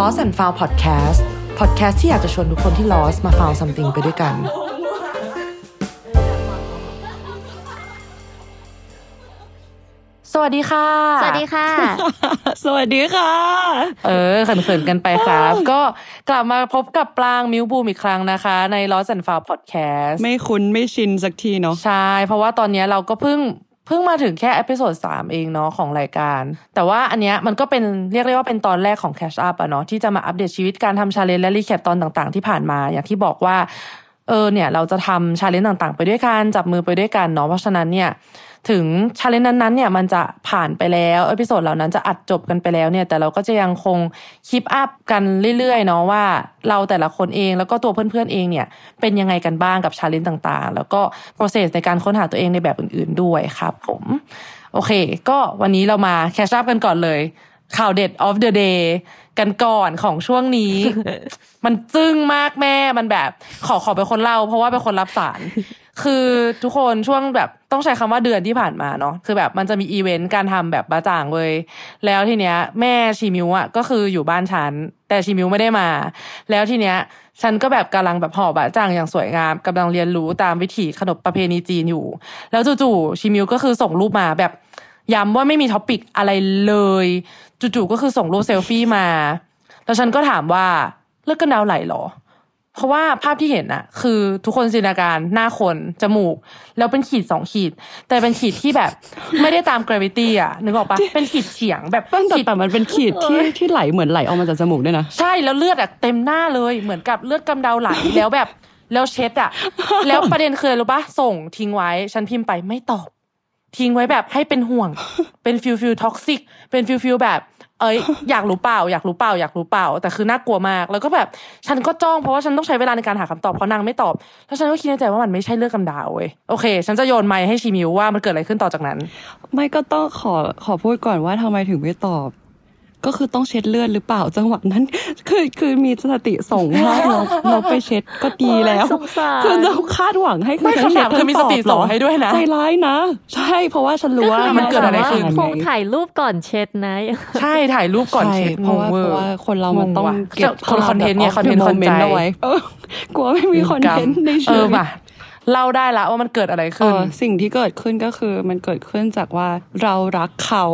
Lost and Found Podcast Podcast ที่อยากจะชวนทุกคนที่ Lost มา Found something ไปด้วยกัน สวัสดีค่ะ สวัสดีค่ะ สวัสดีค่ะ เออเขินๆกันไปครับ ก็กลับมาพบกับปางมิวบูมอีกครั้งนะคะ ใน Lost and Found Podcast ไม่คุ้นไม่ชินสักทีเนาะ ใช่ เพราะว่าตอนเนี้ยเราก็เพิ่ง เพิ่งมาถึงแค่ episode สามเองเนาะของรายการ แต่ว่าอันเนี้ยมันก็เป็นเรียกได้ว่าเป็นตอนแรกของ Catch Up อะเนาะที่จะมาอัปเดตชีวิตการทำ challenge และ recap ตอนต่างๆ ที่ผ่านมาอย่างที่บอกว่าเออเนี่ยเราจะทำ challenge ต่างๆ ไปด้วยกันจับมือไปด้วยกันเนาะเพราะฉะนั้นเนี่ย ถึง challenge นั้นๆเนี่ยมันจะผ่านไปแล้ว episode เหล่านั้นจะอัดจบกันไปแล้วเนี่ยแต่เราก็จะยังคง keep up กันเรื่อยๆเนาะว่าเราแต่ละคนเองแล้วก็ตัวเพื่อนๆเองเนี่ยเป็นยังไงกันบ้างกับ challenge ต่างๆ แล้วก็ process ในการค้นหาตัวเองในแบบอื่นๆด้วยครับผมโอเค ก็วันนี้เรามา catch up กันก่อนเลยข่าวเด็ด of the day กันก่อนของช่วงนี้ มันจึ้งมากแม่มันแบบ ขอขอเป็นคนเล่า เพราะว่าเป็นคนรับสาร คือทุกคนช่วงแบบต้องใช้คำว่าเดือนที่ผ่านมาเนาะคือแบบมันจะมีอีเวนต์การทำแบบบะจ่างเว้ยแล้วทีเนี้ย แม่ชีมิวอะก็คืออยู่บ้านฉันแต่ชีมิวไม่ได้มา แล้วทีเนี้ย ฉันก็แบบกำลังแบบห่อบะจ่างอย่างสวยงามกำลังเรียนรู้ตามวิถีขนบประเพณีจีนอยู่ แล้วจู่ๆชีมิวก็คือส่งรูปมาแบบย้ำว่าไม่มี topic อะไรเลยจู่ๆก็คือส่งรูปเซลฟี่มา แล้วฉันก็ถามว่าเลือดกำเดาไหลหรอ เพราะว่าภาพที่เห็นอะคือทุกคนจินตนาการหน้าคนจมูก แล้วเป็นขีดสองขีด แต่เป็นขีดที่แบบไม่ได้ตาม gravity อะนึกออกปะเป็นขีดเฉียงแบบตั้งแต่ขีดแต่มันเป็นขีดที่ที่ไหลเหมือนไหลออกมาจากจมูกด้วยนะใช่แล้วเลือดอะเต็มหน้าเลยเหมือนกับเลือดกำเดาไหลแล้วแบบแล้วเช็ดอะแล้วประเด็นคืออะไรรู้ปะส่งทิ้งไว้ฉันพิมพ์ไปไม่ตอบ ทิ้งไว้แบบให้เป็นห่วง เป็น feel feel toxic เป็น feel feel แบบ เอ้ยอยากรู้เปล่า อยากรู้เปล่า อยากรู้เปล่า แต่คือน่ากลัวมาก แล้วก็แบบฉันก็จ้องเพราะว่าฉันต้องใช้เวลาในการหาคำตอบเพราะนางไม่ตอบ แล้วฉันก็คิดในใจว่ามันไม่ใช่เลือดกำเดาเว้ยโอเค ฉันจะโยนไมค์ให้ชีมิวว่ามันเกิดอะไรขึ้นต่อจากนั้น ไม่ก็ต้องขอขอพูดก่อนว่าทำไมถึงไม่ตอบ ก็คือต้องเช็ดเลือดหรือเปล่าจังหวะนั้น คือคือมีสติส่งให้เราเราไปเช็ดก็ดีแล้วโอ้ยสงสารคือเราคาดหวังให้ไม่ฉันคำถามคือมีสติส่งให้ด้วยนะใจร้ายนะ ใช่เพราะว่าฉันรู้ว่าก็คือมันเกิดอะไรขึ้นคงถ่ายรูปก่อนเช็ดนะ ใช่ถ่ายรูปก่อนใช่เช็ดเพราะว่างงเพวอราะว่าคนเรามันต้องงงว่ะเก็บคนคอนเทนต์เนี่ยภาพคอนเทนต์แบบคนใจ off the moment เอาไว้เออกลัวไม่มีคอนเทนต์ในเอชีอวิตมา เล่าได้ละว่ามันเกิดอะไรเอขึ้นอสิ่งที่เกิดขึ้นก็คือมันเกิดขึ้นจากว่าเรารักเขา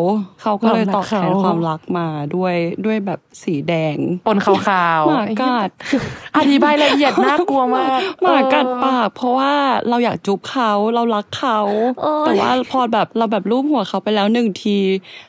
เขาก็เลยเรารักตอบแทนเขาความรักมาด้วยด้วยแบบสีแดงปนขาวๆหมากัดอธิบายละเอียดน่ากลัวมากหมากัดเออปาก เพราะว่าเราอยากจุ๊บเขาเรารักเขาโอ๊ยแต่ว่าพอแบบเราแบบรูปหัวเขาไปแล้วหนึ่งที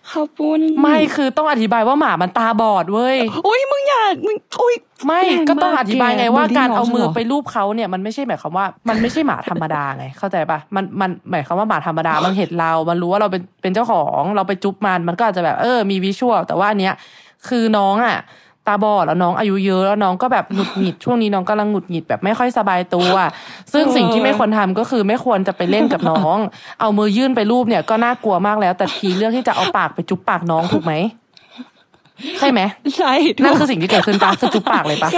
เขาปุ้นไม่คือต้องอธิบายว่าหมามันตาบอดเว้ยอุ้ยมึงอย่ามึงอุ้ย ไม่แรงก็ต้องมากอธิบายไงแกว่าบูลลี่การเอาน้องมือฉันเหรอไปรูปเขาเนี่ยมันไม่ใช่หมายความว่า มันไม่ใช่หมาธรรมดาไง เข้าใจปะมันมันหมายความว่าหมาธรรมดามันเห็นเรา มันรู้ว่าเราเป็นเป็นเจ้าของเราไปจุ๊บมันมันก็อาจจะแบบเออมีวิชวลแต่ว่าอันเนี้ยคือน้องอะตาบอดแล้วน้องอายุเยอะแล้วน้องก็แบบหงุดหงิดช่วงนี้น้องกำลังหงุดหงิดแบบไม่ค่อยสบายตัว ซึ่งสิ่งที่ไม่ควรทำก็คือไม่ควรจะไปเล่นกับน้อง เอามือยื่นไปรูปเนี่ยก็น่ากลัวมากแล้ว แต่ทีเลือกที่จะเอาปากไปจุ๊บปากน้องถูกไหม ใช่ไหมใช่นั่นคือสิ่งที่เกิดขึ้นปะคือจุ๊บปากเลยปะ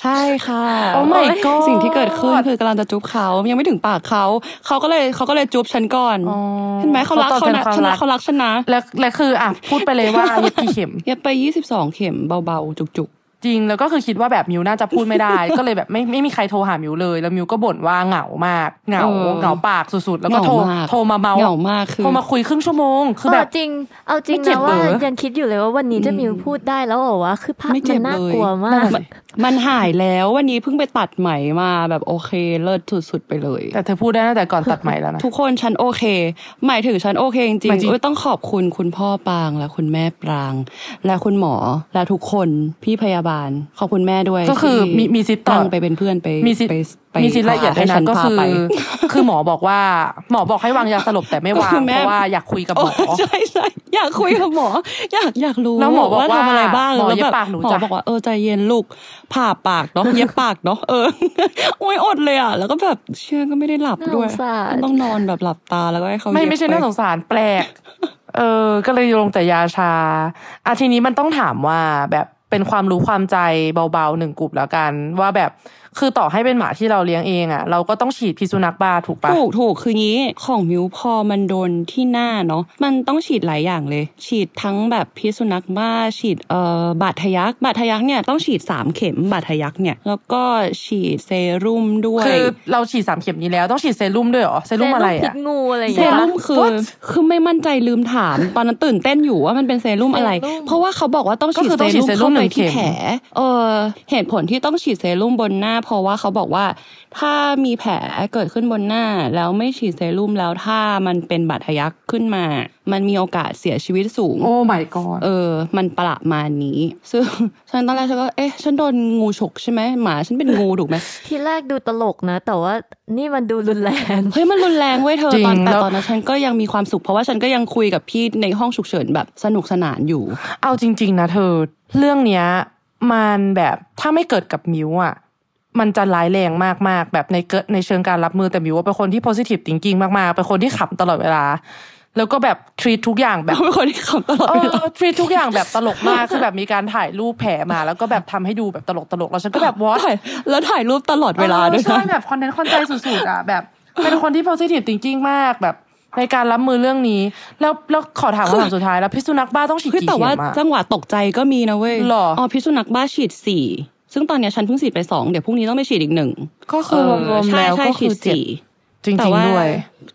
ใช่ค่ะ Oh my god สิ่งที่เกิดขึ้นคือกำลังจะจุ๊บเขายังไม่ถึงปากเขาเขาก็เลยเขาก็เลยจุ๊บฉันก่อนอ๋อเห็นไหมเขารักเขาตอบเขาแทนนะความฉันรัรักกเขารักฉันนะแล้วแล้วคืออะพูดไปเลยว่าเย็บกี่เข็มเย็บไปยี่สิบสองเข็มเบาๆจุก จริงแล้วก็คือคิดว่าแบบมิวน่าจะพูดไม่ได้ ก็เลยแบบไม่ไม่มีใครโทรหามิวเลย แล้วมิวก็บ่นว่าเหงามากเหงาเหงาปากสุดๆ แล้วก็โทรเหงามากโทรมาเมาเหงามากคือโทรมาคุยครึ่งชั่วโมง คือแบบเจริง เอาจริงไม่เจ็บนะว่าเหรอยังคิดอยู่เลยว่าวันนี้จะมิวพูดได้แล้วเหรอวะคือภาพไม่เจ็มันบน่าเลยกลัวมากมันมันหายแล้ววันนี้เพิ่งไปตัดไหมมาแบบโอเคเลิศสุดๆไปเลย แต่เธอพูดได้ตั้งแต่ก่อนตัดใหม่แล้วนะทุกคนฉันโอเค หมายถึงฉันโอเคจริงหมายถึงๆเอ้ยต้องขอบคุณคุณพ่อปางและคุณแม่ปราง และคุณหมอและทุกคนพี่พยาบาลขอบคุณแม่ด้วย ก็คือที่มีมีสิทธิ์ต่อตั้งไปเป็นเพื่อนไปมีสิทธิ์ไปไปมีสิทธิ์ละเอียดด้วยให้ฉันะก็พาคือไปคือหมอบอกว่า หมอบอกให้วางยาสลบแต่ไม่วางคือแม่เพราะว่าอยากคุยกับหมอโใช่ใช่อยากคุยกับหมอ อยากอยากรู้แล้วหมอบอกว่าทำอะไรบ้างหมอแล้วเย็บแบบปากหนูหมอจ้ะบอกว่าเออใจเย็นลูกผ่าปากเนาะเย็บปากเนาะเออโอ้ยอดเลยอะแล้วก็แบบเชื่อก็ไม่ได้หลับด้วยน่าสงสารต้องนอนแบบหลับตาแล้วก็ให้เขาไม่เย็บไม่ใช่ปน่าสงสารแปลกเออ ก็เลยลงแต่ยาชาอะทีนี้มันต้องถามว่าแบบ เป็นความรู้ความใจเบาๆหนึ่งกลุ่มแล้วกัน ว่าแบบ คือต่อให้เป็นหมาที่เราเลี้ยงเองอะเราก็ต้องฉีดพิษสุนัขบ้าถูกปะถูกถูกคืองี้ของมิวพอมันโดนที่หน้าเนาะมันต้องฉีดหลายอย่างเลย ฉีดทั้งแบบพิษสุนัขบ้า ฉีดเอ่อบาดทะยักบาดทะยักเนี่ยต้องฉีดสามเข็มบาดทะยักเนี่ยแล้วก็ฉีดเซรุ่มด้วยคือเราฉีดสามเข็มนี้แล้วต้องฉีดเซรุ่มด้วยเหรอเซรุ่มอะไรพิอะษงูอะไรอย่างเซเงี้ยรุ่มคือ What? คือไม่มั่นใจลืมถาม ตอนนั้นตื่นเต้นอยู่ว่ามันเป็นเซรุ่มอะไรเซรุ่มเพราะว่าเขาบอกว่าต้องก็ฉีดคือเซต้องฉีดรุ่มเซรุ่เข้ามหไปนึ่งที่เข็มแผลเออเหตุผลที่ต้องฉีดเซรุ่มบนหน้าเพราะว่าเขาบอกว่า ถ้ามีแผลเกิดขึ้นบนหน้า แล้วไม่ฉีดเซรุ่มแล้วถ้ามันเป็นบาดทะยักขึ้นมา มันมีโอกาสเสียชีวิตสูง โอ้ my god เออ มันประมาณนี้ ซึ่งฉันตอนแรกฉันก็เอ๊ะฉันโดนงูฉกใช่ไหมหมาฉันเป็นงูถูกไหมทีแรกดูตลกนะ แต่ว่านี่มันดูรุนแรงเฮ้ยมันรุนแรงเว้ยเธอจริงตอนแต่แล้วตอนนั้นฉันก็ยังมีความสุขเพราะว่าฉันก็ยังคุยกับพี่ในห้องฉุกเฉินแบบสนุกสนานอยู่ เอาจริง ๆ นะเธอ เรื่องเนี้ยมันแบบถ้าไม่เกิดกับมิวอะ มันจะร้ายแรงมากๆ แบบในเกิดในเชิงการรับมือแต่มิวว่าเป็นคนที่ positive thinking มากๆ เป็นคนที่ขำตลอดเวลา แล้วก็แบบ treat ทุกอย่างแบบเป็นคนที่ขำตลอดเอเวลาอ treat ทุกอย่างแบบตลกมากคือแบบมีการถ่ายรูปแผลมา แล้วก็แบบทำให้ดูแบบตลกตลกๆแล้วฉันก็แบบวอถ่ายแล้วถ่ายรูปตลอดเวลาด้วยใช่นะแบบคอนเทนต์คอนใจสุดๆอะแบบเป็นคนที่ positive thinking มากแบบในการรับมือเรื่องนี้ แล้วแล้วขอถามคำถามสุดท้ายแล้วพิษสุนัขบ้าต้องฉีดคือกี่แต่เข็ว่ามอะจังหวะตกใจก็มีนะเว้ยหรออ๋อ๋อพิษสุนัขบ้าฉีดสี่ ซึ่งตอนเนี้ยฉันเพิ่งฉีดไปสองเดี๋ยวพรุ่งนี้ต้องไปฉีดอีกหนึ่งก็คือรวมๆใช่แล้วใช่ก็ฉีคือดเจ็ดสี่จริแต่งว่าๆด้วย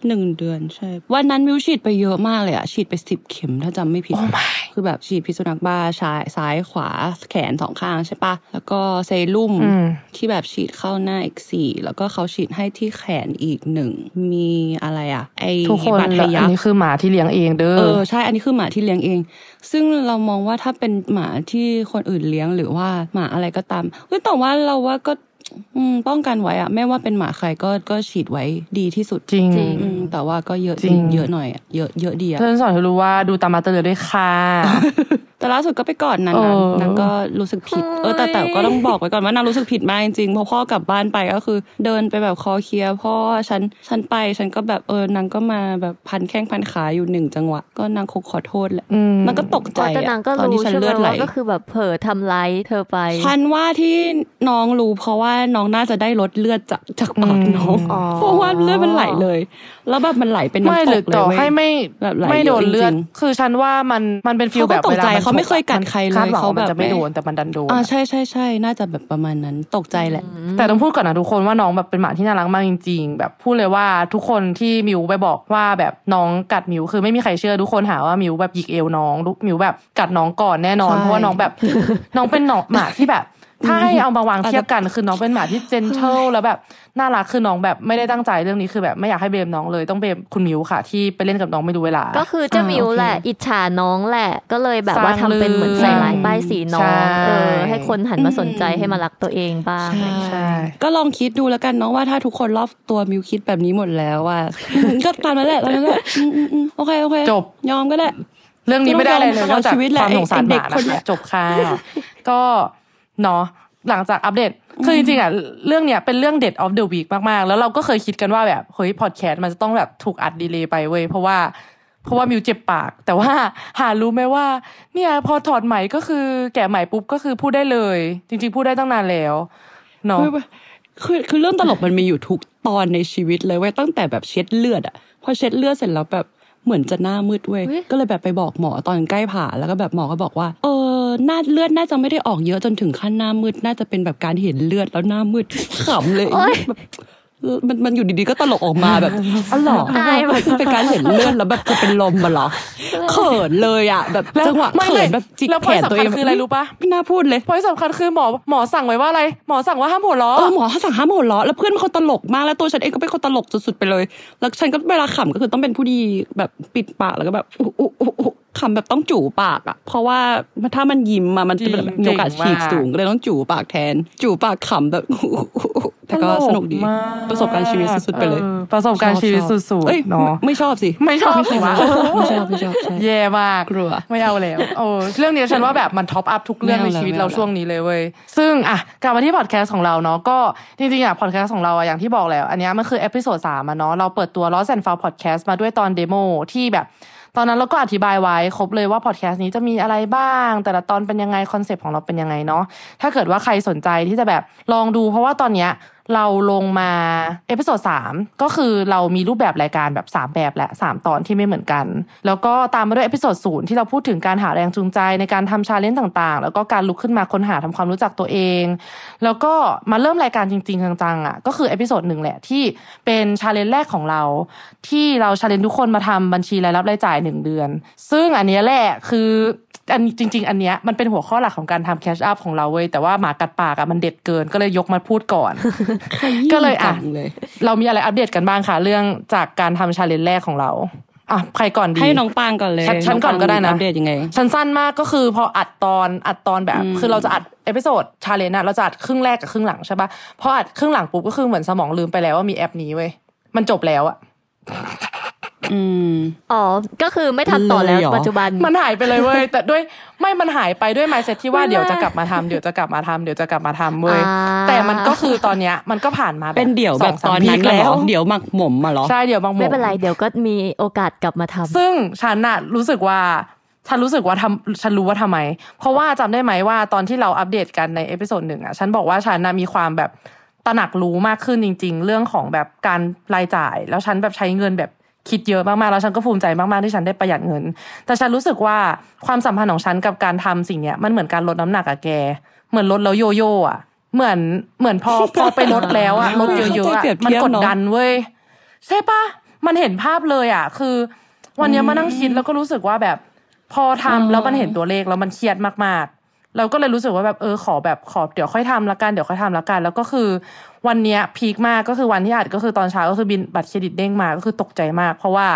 หนึ่งเดือนใช่ วันนั้นมิวฉีดไปเยอะมากเลยอะฉีดไปสิบเข็มถ้าจำไม่ผิด โอ้ my คือแบบฉีดพิษสุนัขบ้าซ้ายซ้ายขวาแขนสองข้างใช่ปะแล้วก็เซรุ่มอืมที่แบบฉีดเข้าหน้าอีกสี่แล้วก็เขาฉีดให้ที่แขนอีกหนึ่งมีอะไรอะไอทุกคนบาดแล้วทะยัอันกนี้คือหมาที่เลี้ยงเองเด้อเออใช่อันนี้คือหมาที่เลี้ยงเอง ซึ่งเรามองว่าถ้าเป็นหมาที่คนอื่นเลี้ยงหรือว่าหมาอะไรก็ตามเฮ้ยแต่ว่าเราว่าก็อืม ป้องกันไว้อะไม่ว่าเป็นหมาใครก็ก็ฉีดไว้ดีที่สุดจริงจริงอืมแต่ว่าก็เยอะจริงเยอะหน่อยอะเยอะเยอะดีอะเพื่อนสอนให้รู้ว่าดูตามมาเตอร์ด้วยค่ะ แต่ล่าสุดก็ไปกอดนานเออๆนางก็รู้สึกผิด เออแต่แต่ก็ต้องบอกไว้ก่อนว่านางรู้สึกผิดมากจริงๆเพราะพ่อกลับบ้านไปก็คือ เดินไปแบบคอเคลียร์พ่อฉันฉันไปฉันก็แบบเออนางก็มาแบบพันแข้งพันขาอยู่หนึ่งจังหวะ ก็นางคงขอโทษแหละอืมนางก็ตกใจแต่อะนางก็ตอนรู้ที่ฉันใช่ไหมเลือดไหลว่าก็คือแบบเผลอทำร้ายเธอไปฉันว่าที่น้องรู้เพราะว่าน้องน่าจะได้ลดเลือดจากจากปากน้องอ๋อเพราะว่าเลือดมันไหลเลย แล้วแบบมันไหลเป็นไม่น้ำตหรือกเลยต่อเว้ยให้ไม่แบบไหลไม่โดนเยอะเลือดจริงคือฉันว่ามันมันเป็นฟีลเขาก็แบบตกใจวลนเขาไม่เคยกัดใครเลยคาดหวังเขาว่ามันแบบจะไม่ไม่โดนแต่มันดันโดนอ่าใช่ใช่ใช่น่าจะแบบประมาณนั้นตกใจแหละ แต่ต้องพูดก่อนนะทุกคนว่าน้องแบบเป็นหมาที่น่ารักมากจริง ๆ แบบพูดเลยว่าทุกคนที่มิวไปบอกว่าแบบน้องกัดมิวคือไม่มีใครเชื่อทุกคนหาว่ามิวแบบหยิกเอวน้องมิวแบบกัดน้องก่อนแน่นอนใช่เพราะว่าน้องแบบน้องเป็นหนองหมาที่แบบ ถ้าให้เอามาวางเทียบกันคือน้องเป็นหมาที่เจนเทลแล้วแบบน่ารักคือน้องแบบไม่ได้ตั้งใจเรื่องนี้คือแบบไม่อยากให้เบมน้องเลยต้องเบมคุณมิวค่ะ ที่ไปเล่นกับน้องไม่ดูเวลา ก็คือเจ้าอ่ามิวโอเคแหละอิจฉาน้องแหละ ก็เลยแบบสร้างว่าทำเป็นเหมือนเรื่องใส่ร้ายป้ายสีน้อใช่งเออให้คนหันมาสนใจให้มารักตัวเองบ้างใช่ก็ลองคิดดูแล้วกันเนาะว่าถ้าทุกคนรอบตัวมิวคิดแบบนี้หมดแล้วว่าก็ตามนั้นแหละตามนั้นแหละอืมอืมอืมโอเคโอเคจบยอมก็ได้เรื่องนี้ไม่ได้อะไรเลยตนลออดกจากชีวิตแหคละวามสงสารไอ้หเด็มากคนนะเนี้คะยจบค่ะก็ เนาะหลังจากอัปเดตคือจริงๆอะเรื่องเนี้ยเป็นเรื่องเด็ด of the week มากๆ แล้วเราก็เคยคิดกันว่าแบบเฮ้ยพอดแคสต์มันจะต้องแบบถูกอัดดีเลย์ไปเว้ยเพราะว่าเพราะว่ามิวเจ็บปาก แต่ว่าหารู้ไหมว่า เนี่ยพอถอดไหมก็คือแกะไหมปุ๊บก็คือพูดได้เลย จริง ๆ พูดได้ตั้งนานแล้วเนาะคือคือคือเรื่องตลกมันมีอยู่ทุกตอนในชีวิตเลยเว้ยตั้งแต่แบบเช็ดเลือดอะพอเช็ดเลือดเสร็จแล้วแบบเหมือนจะหน้ามืดเว้ยอุ๊ยก็เลยแบบไปบอกหมอตอนใกล้ผ่าแล้วก็แบบหมอก็บอกว่า เออ หน้าเลือดน่าจะไม่ได้ออกเยอะจนถึงขั้นหน้ามืดน่าจะเป็นแบบการเห็นเลือดแล้วหน้ามืดขำเลยแบบมันมันอยู่ดีๆก็ตลกออกมาแบบอ๋อเหรออายมากเป็นการเห็นเลือดแล้วแบบจะเป็นลมมาหรอเขินเลยอะแบบแล้วจังหวะไม่เขิไม่นแบบจิกแล้วแขพอยนสำตัวคัเอญงคืออะไรรู้ปะไม่น่าพูดเลยพอยสำคัญคือหมอหมอสั่งไว้ว่าอะไรหมอสั่งว่าห้ามหัวเราะเออหมอเขาสั่งห้ามหัวเราะแล้วเพื่อนเป็นคนตลกมากแล้วตัวฉันเองก็เป็นคนตลกสุดๆไปเลย แล้วฉันก็เวลาขำก็คือต้องเป็นผู้ดีแบบปิดปากแล้วก็แบบอุ๊อุ๊อุ๊ อุ๊ขำแบบต้องจู่ปากอะ เพราะว่าถ้ามันยิ้มอะมันจะแบบมีโอกาสฉีกสูงก็เลยต้องจู่ปากแทน จู่ปากขำแบบอุ๊อุ๊อุ๊อุ๊แต่ก็สนุกดีตลกมากประสบการณ์ชีวิตสุดๆไปเลยออประสบการณ์ชีวิตสุดเอ้ยๆเนาะไม่ไม่ชอบสิ ไม่ชอบสิวะไม่ชอบไม่ชอบใช่แย่มากกลัวไม่เอาแล้วโอ้เรื่องนี้ฉันว่าแบบมัน top up ทุกเรื่องไม่ในเอาแล้วชีวิตไม่เราเอาแล้วช่วงนี้เลยเว้ยซึ่งอะกลับมาที่พอดแคสต์ของเราเนาะก็จริงๆอะพอดแคสต์ของเราอะอย่างที่บอกแล้ว อันเนี้ยมันคือ episode สามอะเนาะเราเปิดตัว Lost and Found Podcast มาด้วยตอน demo ที่แบบ ตอนนั้นเราก็อธิบายไว้ครบเลยว่าพอดแคสต์นี้จะมีอะไรบ้าง แต่ละตอนเป็นยังไงคอนเซปต์ของเราเป็นยังไงเนาะถ้าเกิดว่าใครสนใจที่จะแบบลองดู เพราะว่าตอนเนี้ยเราลงมา episode สามก็คือเรามีรูปแบบรายการแบบสามแบบและสามตอนที่ไม่เหมือนกัน แล้วก็ตามมาด้วย episode ศูนย์ที่เราพูดถึงการหาแรงจูงใจในการทำ challenge ต่างๆ แล้วก็การลุกขึ้นมาค้นหาทำความรู้จักตัวเอง แล้วก็มาเริ่มรายการจริงๆจังๆอะก็คือ episode หนึ่งแหละที่เป็น challenge แรกของเรา ที่เรา challenge ทุกคนมาทำบัญชีรายรับรายจ่ายหนึ่งเดือน ซึ่งอันนี้แหละคืออันจริง ๆ อันเนี้ยมันเป็นหัวข้อหลักของการทำ catch up ของเราเว้ยแต่ว่าหมากัดปากอะมันเด็ดเกินก็เลยยกมาพูดก่อนก็เลยอะจังเลยเรามีอะไรอัปเดตกันบ้างคะเรื่องจากการทำ challenge แรกของเราอะใครก่อนดีให้น้องปางก่อนเลยฉันฉันก่อนก็ได้นะอัปเดตยังไงฉันสั้นมากก็คือพออัดตอนอัดตอนแบบอืมคือเราจะอัด episode challenge อะเราจะอัดครึ่งแรกกับครึ่งหลังใช่ปะพออัดครึ่งหลังปุ๊บก็คือเหมือนสมองลืมไปแล้วว่ามีแอปนี้เว้ยมันจบแล้วอะ อืมอ๋อ ก็คือไม่ทำต่อแล้วเลยเหรอปัจจุบัน มันหายไปเลยเว้ย แต่ด้วยไม่ มันหายไปด้วย mindset ที่ว่าไม่เดี๋ยวจะกลับมาทำเดี๋ยวจะกลับมาทำเดี๋ยวจะกลับมาทำเว้ยอ่าแต่มันก็คือตอนเนี้ยมันก็ผ่านมาแบบเป็นเดี่ยวแบบสงสามตอนนั้นวีคแล้ววเดี๋ยวหมักหมมมาเหรอ ใช่เดี๋ยวบางหมไม่เป็นไรเดี๋ยวก็มีโอกาสกลับมาทำซึ่งฉันน่ะรู้สึกว่าฉันรู้สึกว่าทำฉันรู้ว่าทำไม เพราะว่าจำได้ไหมว่าตอนที่เราอัปเดตกันในเอพิโซดหนึ่งอะ ฉันบอกว่าฉันน่ะมีความแบบตระหนักรู้มากขึ้นจริง ๆ เรื่องของแบบการรายจ่าย แล้วฉันแบบใช้เงินแบบ คิดเยอะมากๆ แล้วฉันก็ภูมิใจมากๆ ที่ฉันได้ประหยัดเงิน แต่ฉันรู้สึกว่าความสัมพันธ์ของฉันกับการทำสิ่งเนี้ยมันเหมือนการลดน้ำหนักอะแก เหมือนลดแล้วโยโย่อะเหมือนเหมือนพอพอไปลดแล้วอะลดเยอะๆอะเข้าใจเปรียบมันเทียบกดเนอะดันเว้ยใช่ปะมันเห็นภาพเลยอะคือ วันเนี้ยมานั่งคิดแล้วก็รู้สึกว่าแบบ พอทำแล้วมันเห็นตัวเลขแล้วมันเครียดมากๆ เราก็เลยรู้สึกว่าแบบเออขอแบบขอเดี๋ยวค่อยทำละกันเดี๋ยวค่อยทำละกัน แล้วก็คือ วันเนี้ยพีคมากก็คือวันที่อัดก็คือตอนเช้าก็คือบินบัตรเครดิตเด้งมาก็คือตกใจมาก เพราะว่า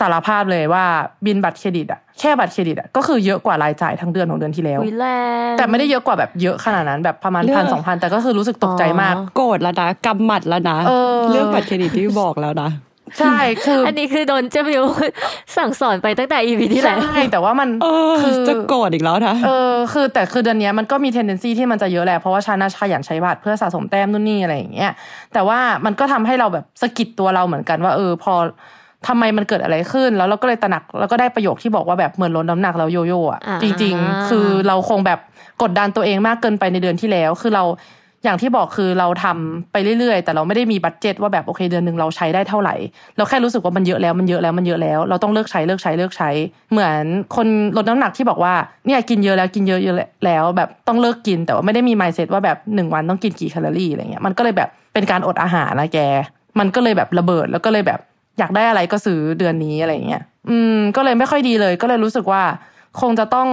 สารภาพเลยว่าบินบัตรเครดิตอะแค่บัตรเครดิตอะก็คือเยอะกว่ารายจ่ายทั้งเดือนของเดือนที่แล้วอุ้ยแรงแต่ไม่ได้เยอะกว่าแบบเยอะขนาดนั้นแบบประมาณเรื่องพันสองพันแต่ก็คือรู้สึกตกใจมากอ๋อโกรธแล้วนะกำหมัดแล้วนะเออเรื่องบัตรเครดิตที่บอกแล้วนะ ใช่คืออันนี้คือโดนเจ้ามิวสั่งสอนไปตั้งแต่ EP ที่แล้วใช่แต่ว่ามันเออคือจะโกรธอีกแล้วนะเออคือแต่คือเดือนเนี้ยมันก็มี tendency ที่มันจะเยอะแหละเพราะว่าฉันน่ะขยันใช้บัตรเพื่อสะสมแต้มนู่นนี่อะไรอย่างเงี้ยแต่ว่ามันก็ทำให้เราแบบสะกิดตัวเราเหมือนกันว่า เออพอทำไมมันเกิดอะไรขึ้น แล้วเราก็เลยตระหนักแล้วก็ได้ประโยคที่บอกว่าแบบเหมือนลดน้ำหนักแล้วโยโย่อะอ่าจริง ๆ คือเราคงแบบกดดันตัวเองมากเกินไปในเดือนที่แล้ว คือเรา อย่างที่บอกคือเราทำไปเรื่อยๆ แต่เราไม่ได้มีบัตเจ็ตว่าแบบโอเคเดือนหนึ่งเราใช้ได้เท่าไหร่ เราแค่รู้สึกว่ามันเยอะแล้วมันเยอะแล้วมันเยอะแล้ว เราต้องเลิกใช้เลิกใช้เลิกใช้ เหมือนคนลดน้ำหนักที่บอกว่าเนี่ยกินเยอะแล้วกินเยอะเยอะแล้วแบบต้องเลิกกินแต่ว่าไม่ได้มี mindset ว่าแบบหนึ่งวันต้องกินกี่แคลอรี่อะไรเงี้ยมันก็เลยแบบเป็นการอดอาหารนะแก มันก็เลยแบบระเบิดแล้วก็เลยแบบอยากได้อะไรก็ซื้อเดือนนี้อะไรเงี้ยอืมก็เลยไม่ค่อยดีเลย ก็เลยรู้สึกว่าคงจะต้อง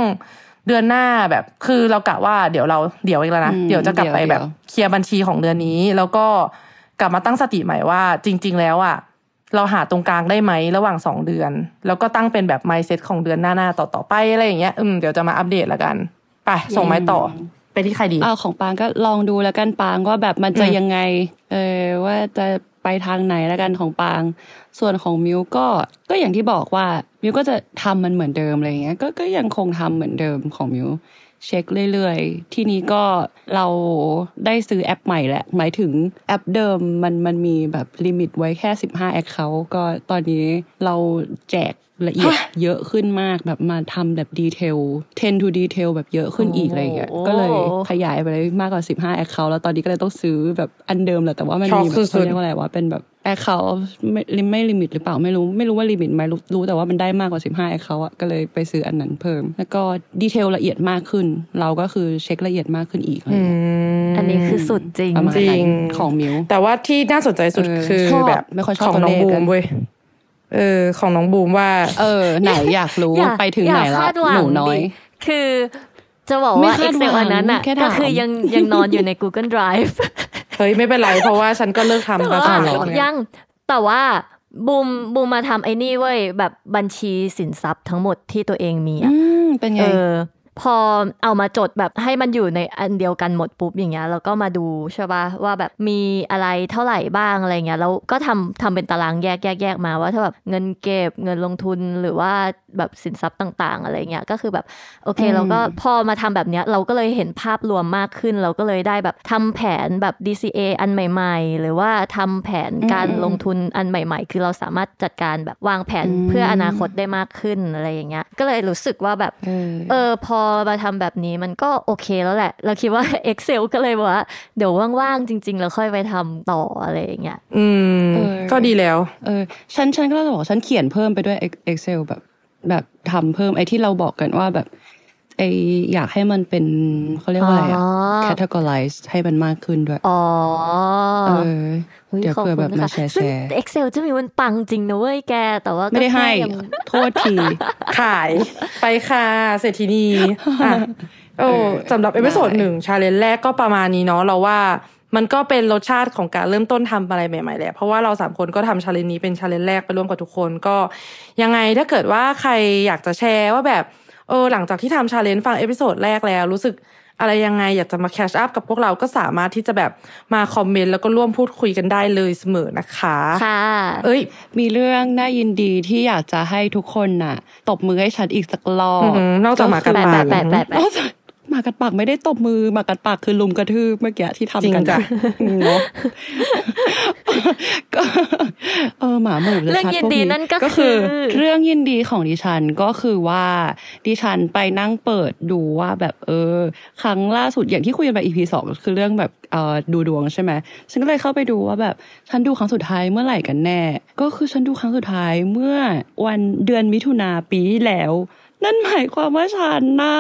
เดือนหน้าแบบคือเรากะว่าเดี๋ยวเราเดี๋ยวอีกแล้วนะอืมเดี๋ยวจะกลับไปเดี๋ยวแบบเคลียร์บัญชีของเดือนนี้ แล้วก็กลับมาตั้งสติใหม่ว่าจริง ๆ แล้วอะเราหาตรงกลางได้ไหมระหว่างสองเดือน แล้วก็ตั้งเป็นแบบ mindset ของเดือนหน้าๆต่อๆไปอะไรอย่างเงี้ยอืมเดี๋ยวจะมาอัปเดตละกันไปส่งไม้ต่อไปที่ใครดีเอาของปางก็ลองดูแล้วกันปางว่าแบบมันจะอืมยังไง เออว่าจะไปทางไหนแล้วกันของปาง ส่วนของมิวก็ก็อย่างที่บอกว่า มิวก็จะทำมันเหมือนเดิมอะไรเงี้ยก็ก็ยังคงทำเหมือนเดิมของมิวเช็คเรื่อยๆ ที่นี้ก็เราได้ซื้อแอปใหม่แหละ หมายถึงแอปเดิมมันมันมีแบบลิมิตไว้แค่ 15 แอคเคาท์ก็ตอนนี้เราแจกละเอียดเยอะขึ้นมากแบบมาทำแบบดีเทล 10 to detail แบบเยอะขึ้นอีกอะไรเงี้ยโอ้ก็เลยขยายไปเลยมากกว่า 15 แอคเคาท์แล้วตอนนี้ก็เลยต้องซื้อแบบอันเดิมแหละแต่ว่ามันมีช็อกแบบสุเขาดๆเรียกว่าอะไรว่าเป็นแบบ แอคเคาท์ไม่ไม่ลิมิตหรือเปล่าไม่รู้ไม่รู้ว่าลิมิตไหมรู้รู้แต่ว่ามันได้มากกว่า 15แอคเคาท์อะก็เลยไปซื้ออันนั้นเพิ่ม แล้วก็ดีเทลละเอียดมากขึ้น เราก็คือเช็คละเอียดมากขึ้นอีกอะไรอืเงี้ยมอันนี้คือสุดจริงประมาณจรินั้นงของมิวแต่ว่าที่น่าสนใจสุดเออคือชอบแบบไม่ค่อยชอบของน้องตัวเลขบูกัมนเว้ยเออของน้องบูมว่า เออ ไหนอยากรู้อย่าไปถึงไหนอย่าละคาดหวังหนูน้อยดิคือจะบอกไม่ว่าคาดหวัง Excel อันนั้นอะแค่ก็ถามคือยังยังนอนอยู่ใน Google Drive เฮ้ยไม่เป็นไรเพราะว่าฉันก็เลิกทำแต่มาว่าสามรอบไงยังแต่ว่าบูมบูมมาทำไอ้นี่เว้ยแบบบัญชีสินทรัพย์ทั้งหมดที่ตัวเองมีอือะมเป็นไงเออ พอเอามาจดแบบให้มันอยู่ในอันเดียวกันหมดปุ๊บอย่างเงี้ยแล้วก็มาดูใช่ปะว่าแบบมีอะไรเท่าไหร่บ้างอะไรเงี้ยแล้วก็ทำทำเป็นตารางแยกแยกแยกมาว่าถ้าแบบเงินเก็บเงินลงทุนหรือว่าแบบสินทรัพย์ต่างๆ อะไรเงี้ยก็คือแบบโอเคอืมเราก็พอมาทำแบบเนี้ยเราก็เลยเห็นภาพรวมมากขึ้น เราก็เลยได้แบบทำแผนแบบ DCA อันใหม่ ๆ หรือว่าทำแผนการอืมลงทุนอันใหม่ ๆ คือเราสามารถจัดการแบบวางแผนอืมเพื่ออนาคตได้มากขึ้นอะไรอย่างเงี้ยก็เลยรู้สึกว่าแบบเออเออพอมาทำแบบนี้มันก็โอเคแล้วแหละ เราคิดว่า Excel ก็เลยบอกว่า เดี๋ยวว่างๆจริง ๆ แล้วค่อยไปทำต่ออะไรอย่างเงี้ยอืมเออก็ดีแล้วเออฉันฉันก็จะบอกฉันเขียนเพิ่มไปด้วย Excel แบบแบบทำเพิ่มไอ้ที่เราบอกกันว่าแบบ ไออยากให้มันเป็นเขาเรียกว่าอะไรอะอ๋อ categorize ให้มันมากขึ้นด้วย อ๋อ เออฮ้เดี๋ยวขอบเผื่อคุณแบบมาค่ะแชร์ซึ่งแชร์ Excel จะมีมันปังจริงนะเว้ยแก แต่ว่าก็ไม่ได้ให้แค่ยังโทษที ขายไปค่ะเศรษฐีนีอะโอ้เออสำหรับเอพิโได้หนึ่ง challenge แรกก็ประมาณนี้เนาะเราว่ามันก็เป็นรสชาติของการเริ่มต้นทำอะไรใหม่ๆแหละเพราะว่าเราสามคนก็ทำ challenge นี้เป็น challenge แรกไปร่วมกับทุกคนก็ยังไงถ้าเกิดว่าใครอยากจะแชร์ว่าแบบ เออหลังจากที่ทำ challenge ฟัง episode แรกแล้วรู้สึกอะไรยังไงอยากจะมา catch up กับพวกเราก็สามารถที่จะแบบมาคอมเมนต์แล้วก็ร่วมพูดคุยกันได้เลยเสมอนะคะ ค่ะ เอ้ย มีเรื่องน่ายินดีที่อยากจะให้ทุกคนน่ะ ตบมือให้ฉันอีกสักรออื้อบหือนอกจากหมากัดแปะปากแปะแปะแปะนอกจากห มากัดปากไม่ได้ตบมือหมากัดปากคือลุมกระทืบเมื่อกี้ที่ทำกันจริงจ้ะเนาะก็เออหมาหมู่เรื่องยินดีนั่นก็ก็คือคือ เรื่องยินดีของดิฉันก็คือว่าดิฉันไปนั่งเปิดดูว่าแบบเออ ครั้งล่าสุดอย่างที่คุยกันไป EP สองคือเรื่องแบบเอ่อดูดวงใช่ไหมฉันก็เลยเข้าไปดูว่าแบบฉันดูครั้งสุดท้ายเมื่อไหร่กันแน่ ก็คือฉันดูครั้งสุดท้ายเมื่อวันเดือนมิถุนาปีที่แล้ว นั่นหมายความว่าฉันน่ะ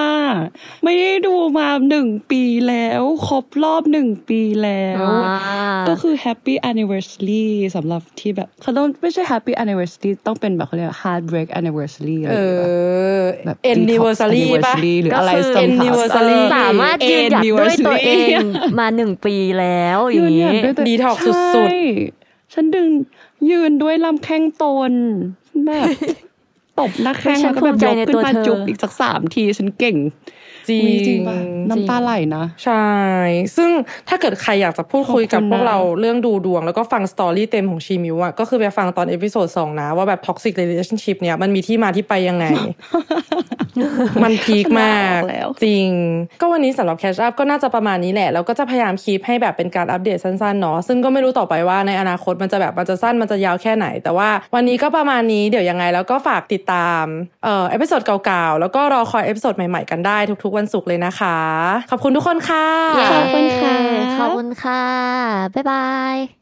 ไม่ได้ดูมาหนึ่งปีแล้วครบรอบหนึ่งปีแล้วอ่าก็คือ Happy Anniversary สำหรับที่แบบเขาต้องไม่ใช่ Happy Anniversary ต้องเป็นแบบเขาเรียกว่า Heartbreak Anniversary อะไรเอแบบอแบบ anniversary Detox ปะ Anniversary หรือก็อะไรคือ somehow anniversary เออสามารถยืนหยัดด้วยตัวเอง Anniversary มาหนึ่งปีแล้วอยืย่างนหยันี้ดด้วยตัว Detox ใช่สุดฉันดึงยืนด้วยลำแข้งตนแบบต บหน้าแข้งฉัแล้วนก็แบบภูมิใจยกในขึ้ตันวมาเธอจุบอีกสักสามทีฉันเก่ง จริอุ๊ยจริงงปะน้ำตาไหลนะ ใช่ ซึ่งถ้าเกิดใครอยากจะพูดคุยกับขอบคุณพวกนะเราเรื่องดูดวง แล้วก็ฟังสตอรี่เต็มของชีมิวอะก็คือไปฟังตอนเอพิโซดสองนะ ว่าแบบ toxic relationship เนี่ยมันมีที่มาที่ไปยังไง มัน peak มากแล้วจริง ก็วันนี้สำหรับ Catch Up ก็น่าจะประมาณนี้แหละแล้วก็จะพยายาม keep ให้แบบเป็นการอัปเดตสั้นๆเนาะซึ่งก็ไม่รู้ต่อไปว่าในอนาคตมันจะแบบมันจะสั้นมันจะยาวแค่ไหน แต่ว่าวันนี้ก็ประมาณนี้เดี๋ยวยังไงแล้วก็ฝากติดตามเอ่อ episode เก่าๆแล้วก็รอคอย episode ใหม่ๆกันได้ทุกๆวันศุกร์เลยนะคะ ขอบคุณทุกคนค่ะเย้ขอบคุณค่ะ ขอบคุณค่ะ บ๊ายบาย